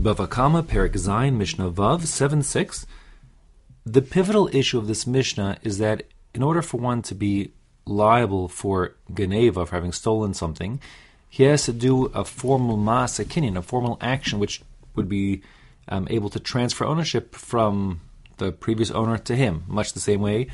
Bava Kamma, Perek Zayin, Mishnah Vav, 7 6. The pivotal issue of this Mishnah is that in order for one to be liable for Geneva, for having stolen something, he has to do a formal Kinyan, a formal action which would be um, able to transfer ownership from the previous owner to him, much the same way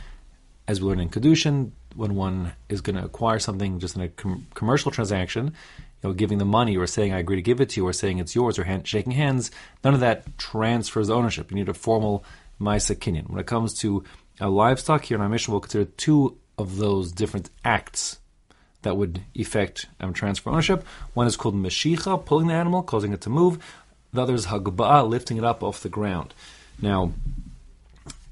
as we learn in Kedushin, when one is going to acquire something just in a com- commercial transaction, you know, giving the money or saying I agree to give it to you or saying it's yours or hand- shaking hands, none of that transfers ownership. You need a formal Maisa Kinyan. When it comes to livestock, here in our Mishnah, we'll consider two of those different acts that would effect um, transfer ownership. One is called Meshicha, pulling the animal, causing it to move. The other is Hagba'ah, lifting it up off the ground. Now,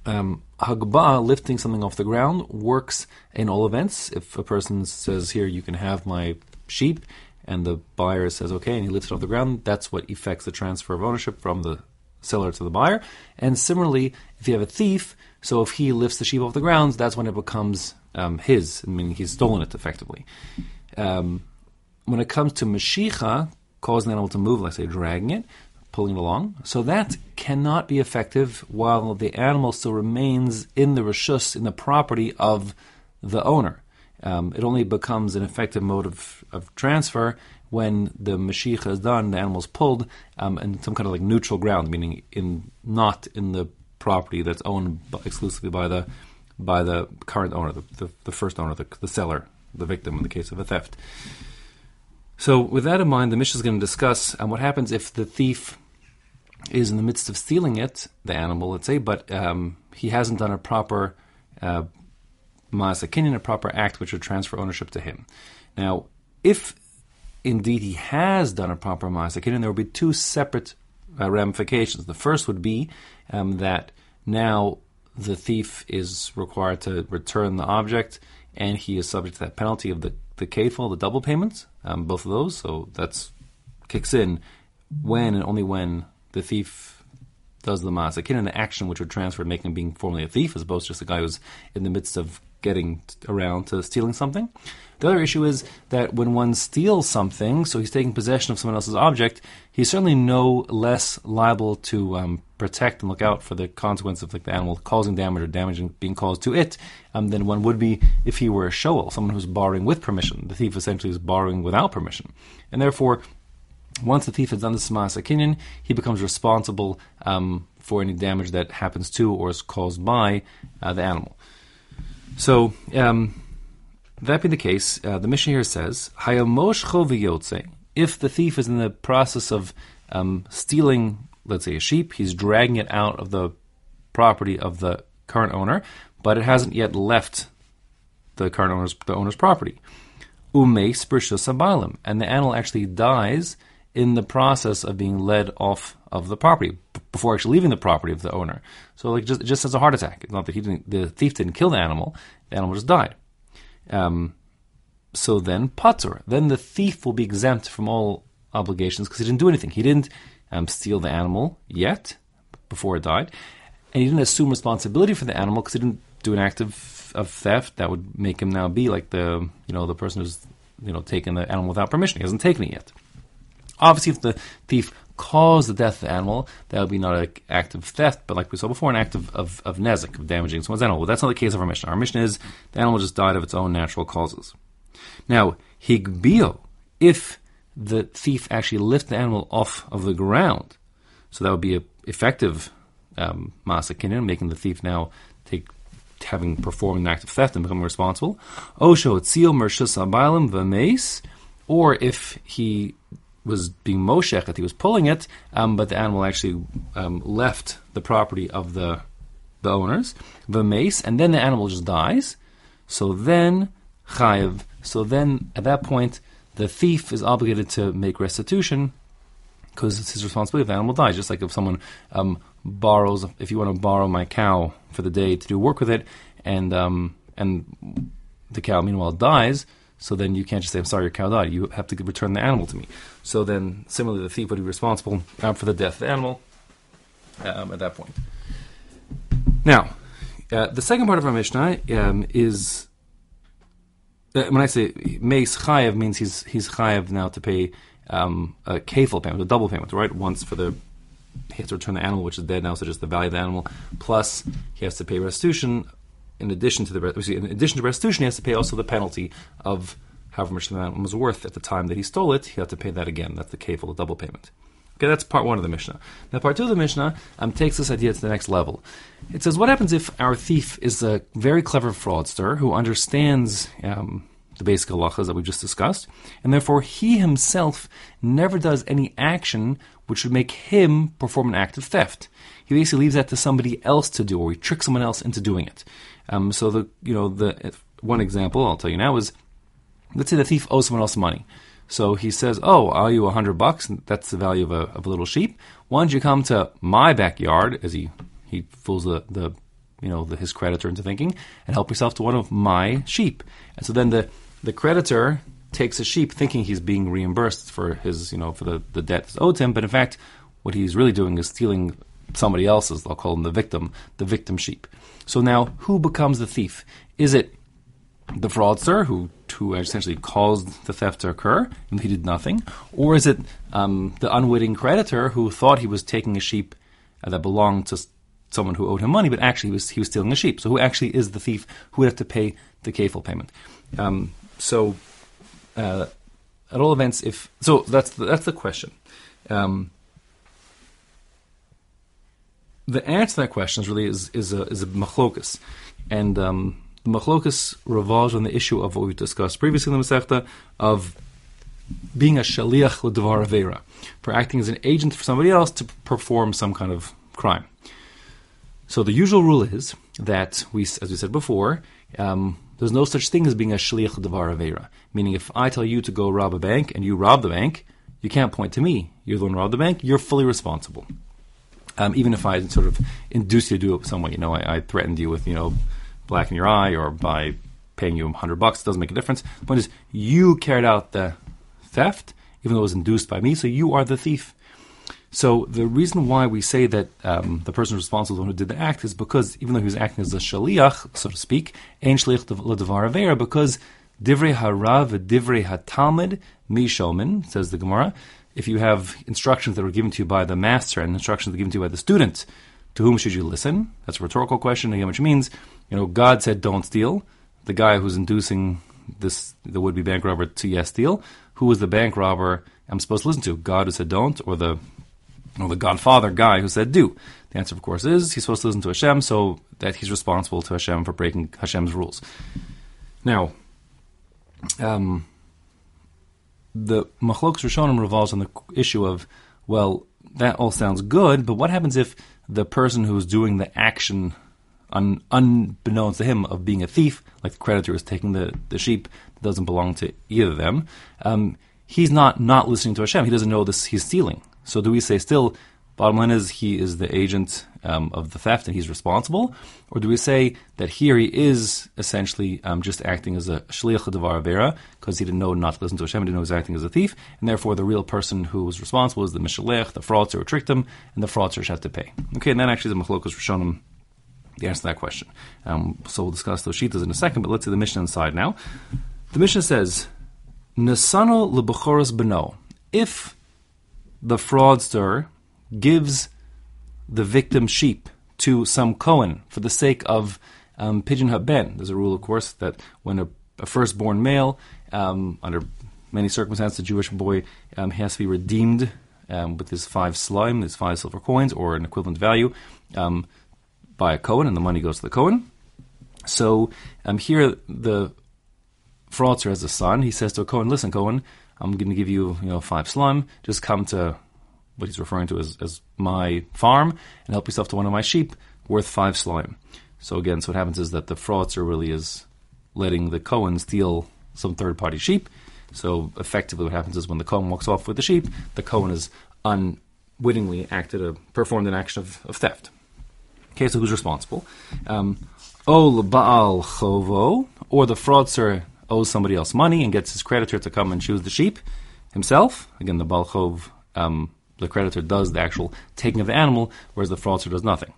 um, Hagba'ah, lifting something off the ground, works in all events. If a person says, Here, you can have my sheep, and the buyer says, Okay, and he lifts it off the ground, that's what effects the transfer of ownership from the seller to the buyer. And similarly, if you have a thief, so if he lifts the sheep off the ground, that's when it becomes um, his, I mean, he's stolen it effectively. Um, when it comes to Mashicha, causing the animal to move, let's say dragging it, pulling it along, so that cannot be effective while the animal still remains in the rishus, in the property of the owner. Um, it only becomes an effective mode of, of transfer when the Mashicha is done, the animal is pulled, um, in some kind of like neutral ground, meaning in not in the property that's owned exclusively by the by the current owner, the, the, the first owner, the, the, seller, the victim in the case of a theft. So, with that in mind, the Mishnah is going to discuss um, what happens if the thief is in the midst of stealing it, the animal, let's say, but um, he hasn't done a proper uh, a proper act which would transfer ownership to him. Now, if indeed he has done a proper Ma'asakin, there will be two separate uh, ramifications. The first would be um, that now the thief is required to return the object, and he is subject to that penalty of the the kafel, the double payments, um, both of those. So that's kicks in when and only when the thief does the masakin and the action which would transfer, making him being formally a thief, as opposed to just a guy who's in the midst of getting around to stealing something. The other issue is that when one steals something, so he's taking possession of someone else's object, he's certainly no less liable to um, protect and look out for the consequence of like the animal causing damage or damage being caused to it um, than one would be if he were a shoel, someone who's borrowing with permission. The thief essentially is borrowing without permission, and therefore. Once the thief has done the Samas Akinyan, he becomes responsible um, for any damage that happens to or is caused by uh, the animal. So, um, that being the case, uh, the Mishnah here says, If the thief is in the process of um, stealing, let's say, a sheep, he's dragging it out of the property of the current owner, but it hasn't yet left the current owner's, the owner's property. Umeis and the animal actually dies in the process of being led off of the property before actually leaving the property of the owner. So, like, just just as a heart attack. It's not that he didn't, the thief didn't kill the animal; the animal just died. Um, so then, patur. Then the thief will be exempt from all obligations because he didn't do anything. He didn't um, steal the animal yet before it died, and he didn't assume responsibility for the animal because he didn't do an act of, of theft that would make him now be like the you know the person who's you know taken the animal without permission. He hasn't taken it yet. Obviously, if the thief caused the death of the animal, that would be not an act of theft, but like we saw before, an act of, of, of nezik, of damaging someone's animal. Well, that's not the case of our Mishnah. Our Mishnah is the animal just died of its own natural causes. Now, higbio, if the thief actually lifted the animal off of the ground, so that would be an effective um, making the thief now take having performed an act of theft and becoming responsible. Osho tzio mershus abalim v'meis, or if he was being moshechet, he was pulling it, um, but the animal actually um, left the property of the the owners, the mace, and then the animal just dies. So then chayiv. So then at that point, the thief is obligated to make restitution because it's his responsibility if the animal dies. Just like if someone um, borrows, if you want to borrow my cow for the day to do work with it, and um, and the cow meanwhile dies so then you can't just say, I'm sorry, your cow died. You have to return the animal to me. So then, similarly, the thief would be responsible um, for the death of the animal um, at that point. Now, uh, the second part of our Mishnah um, is uh, when I say Meis Chayev means he's he's Chayev now to pay um, a kafel payment, a double payment, right? Once for the he has to return the animal which is dead now, so just the value of the animal, plus he has to pay restitution. In addition to the in addition to restitution, he has to pay also the penalty of however much the animal was worth at the time that he stole it. He had to pay that again. That's the kefil, the double payment. Okay, that's part one of the Mishnah. Now, part two of the Mishnah um, takes this idea to the next level. It says, what happens if our thief is a very clever fraudster who understands um, the basic halachas that we just discussed, and therefore he himself never does any action which would make him perform an act of theft. He basically leaves that to somebody else to do, or he tricks someone else into doing it. Um, so the you know the one example I'll tell you now is, let's say the thief owes someone else money. So he says, "Oh, I owe you a hundred bucks. And that's the value of a, of a little sheep. Why don't you come to my backyard?" As he he fools the, the you know the, his creditor into thinking, and help yourself to one of my sheep. And so then the the creditor takes a sheep thinking he's being reimbursed for his, you know, for the, the debt that's owed to him, but in fact, what he's really doing is stealing somebody else's, I'll call him the victim, the victim sheep. So now, who becomes the thief? Is it the fraudster who, who essentially caused the theft to occur and he did nothing? Or is it um, the unwitting creditor who thought he was taking a sheep uh, that belonged to someone who owed him money, but actually he was, he was stealing a sheep? So who actually is the thief who would have to pay the kafel payment? Um, so, uh, at all events, if so, that's the, that's the question. Um, the answer to that question is really is is a is a and um, the machlokus revolves on the issue of what we discussed previously in the Masechta of being a shaliach l'devar avera, for acting as an agent for somebody else to perform some kind of crime. So the usual rule is that we, as we said before, um, there's no such thing as being a shliach devar avera. Meaning, if I tell you to go rob a bank and you rob the bank, you can't point to me. You're the one who robbed the bank. You're fully responsible. Um, even if I sort of induce you to do it some way, you know, I, I threatened you with, you know, black in your eye or by paying you a hundred bucks, it doesn't make a difference. The point is, you carried out the theft, even though it was induced by me, so you are the thief. So the reason why we say that um, the person responsible, the one who did the act, is because even though he was acting as a shaliach, so to speak, ein shliach ledavar avera, because divrei harav divrei hatalmid mishomin, says the Gemara, if you have instructions that were given to you by the master and instructions that were given to you by the student, to whom should you listen? That's a rhetorical question, again, which means, you know, God said don't steal. The guy who's inducing this the would-be bank robber to yes steal. Who is the bank robber I'm supposed to listen to? God who said don't, or the or the Godfather guy who said do? The answer, of course, is he's supposed to listen to Hashem, so that he's responsible to Hashem for breaking Hashem's rules. Now, um, the Machlokes Rishonim revolves on the issue of, well, that all sounds good, but what happens if the person who's doing the action, un, unbeknownst to him, of being a thief, like the creditor is taking the, the sheep that doesn't belong to either of them, um, he's not not listening to Hashem. He doesn't know this. He's stealing. So do we say still, bottom line is he is the agent um, of the theft and he's responsible? Or do we say that here he is essentially um, just acting as a shliach devar avera because he didn't know not to listen to Hashem, he didn't know he was acting as a thief, and therefore the real person who was responsible is the mishalech, the fraudster who tricked him, and the fraudster should have to pay. Okay, and then actually the machlokas rishonim the answer to that question. Um, so we'll discuss those shitas in a second, but let's see the Mishnah inside now. The Mishnah says, Nasano lebuchoros beno. If the fraudster gives the victim sheep to some Cohen for the sake of um, pidyon haben. There's a rule, of course, that when a, a firstborn male, um, under many circumstances, a Jewish boy um, has to be redeemed um, with his five selaim, his five silver coins, or an equivalent value, um, by a Cohen, and the money goes to the Cohen. So um, here, the fraudster has a son. He says to a Cohen, "Listen, Cohen, I'm going to give you, you know, five selaim. Just come to what he's referring to as, as my farm and help yourself to one of my sheep worth five selaim. So again, so what happens is that the fraudster really is letting the Cohen steal some third party sheep. So effectively, what happens is when the Cohen walks off with the sheep, the Cohen has unwittingly acted a performed an action of, of theft. Okay, so who's responsible? Um, o Baal Chovo, or the fraudster owes somebody else money and gets his creditor to come and choose the sheep himself. Again, the Balchov, um, the creditor does the actual taking of the animal, whereas the fraudster does nothing.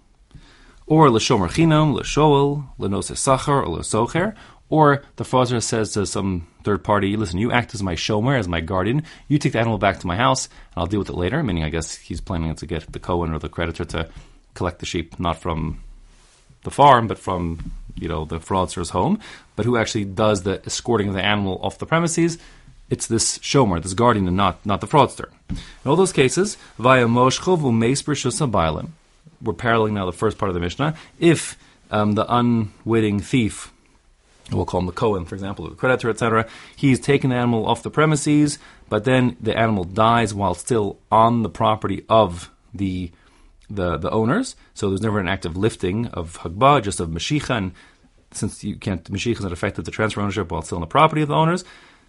Or l'shomer chinam, l'shoel, l'nose sachar, or l'socher, or the fraudster says to some third party, listen, you act as my shomer, as my guardian. You take the animal back to my house, and I'll deal with it later. Meaning, I guess he's planning to get the Cohen or the creditor to collect the sheep, not from the farm, but from you know the fraudster's home. But who actually does the escorting of the animal off the premises? It's this shomer, this guardian, and not not the fraudster. In all those cases, via moshchov We're paralleling now the first part of the Mishnah. If um, the unwitting thief we'll call him the Cohen, for example, the creditor, etc. He's taken the animal off the premises, but then the animal dies while still on the property of the the, the owners. So there's never an act of lifting of Hagbah, just of Mashicha, and since you can't, Mashicha is not effective to transfer ownership while still on the property of the owners,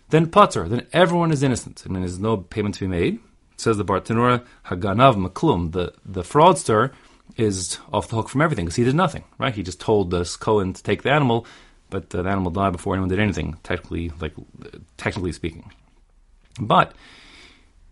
then Pater, then everyone is innocent, and there's no payment to be made. Says the Bartenura, Haganav Maklum, the, the fraudster is off the hook from everything because he did nothing, right? He just told this Cohen to take the animal, but the animal died before anyone did anything, technically, like technically speaking. But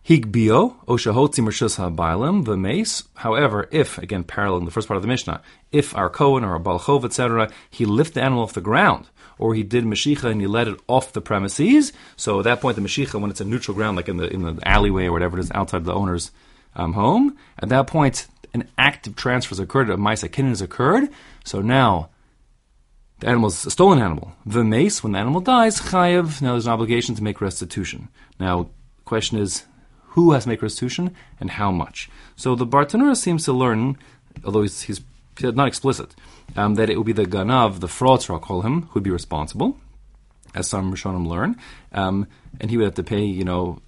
higbio oshahotzi mershus haBailim v'meis. However, if again paralleling the first part of the Mishnah, if our Kohen or a Balchov etc. he lift the animal off the ground, or he did Mashicha and he let it off the premises, so at that point the Mashicha, when it's a neutral ground, like in the in the alleyway or whatever it is outside the owner's um, home, at that point an active transfer has occurred, a Maisa has occurred. So now the animal is a stolen animal. The mace, when the animal dies, chayev. Now there's an obligation to make restitution. Now, the question is, who has to make restitution and how much? So the Bartenura seems to learn, although he's, he's not explicit, um, that it would be the ganav, the fraudster, I'll call him, who would be responsible, as some Rishonim learn, um, and he would have to pay, you know,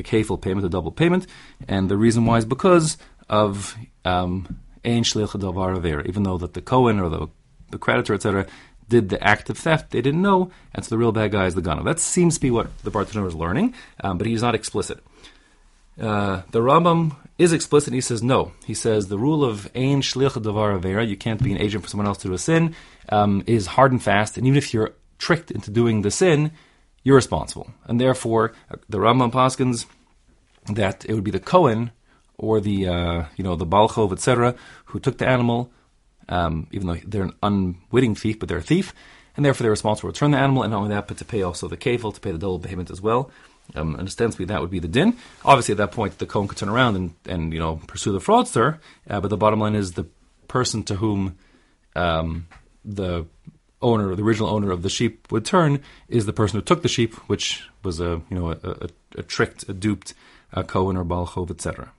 a kafel payment, a double payment, and the reason why is because of um, even though that the Cohen or the the creditor, etc., did the act of theft. They didn't know, and so the real bad guy is the ganav. That seems to be what the Bartanur is learning, um, but he's not explicit. Uh, the Rambam is explicit. He says no. He says the rule of ein shlich davar avera, you can't be an agent for someone else to do a sin, um, is hard and fast. And even if you're tricked into doing the sin, you're responsible. And therefore, uh, the Rambam paskins that it would be the Cohen or the uh, you know the Balchov etc. who took the animal um, even though they're an unwitting thief, but they're a thief, and therefore they're responsible to return the animal, and not only that, but to pay also the kafel, to pay the double payment as well. Um, and ostensibly that would be the din. Obviously, at that point, the Kohen could turn around and, and you know pursue the fraudster. Uh, but the bottom line is the person to whom um, the owner, the original owner of the sheep, would turn is the person who took the sheep, which was a you know a, a, a tricked, a duped uh, Cohen or Balchov, etc.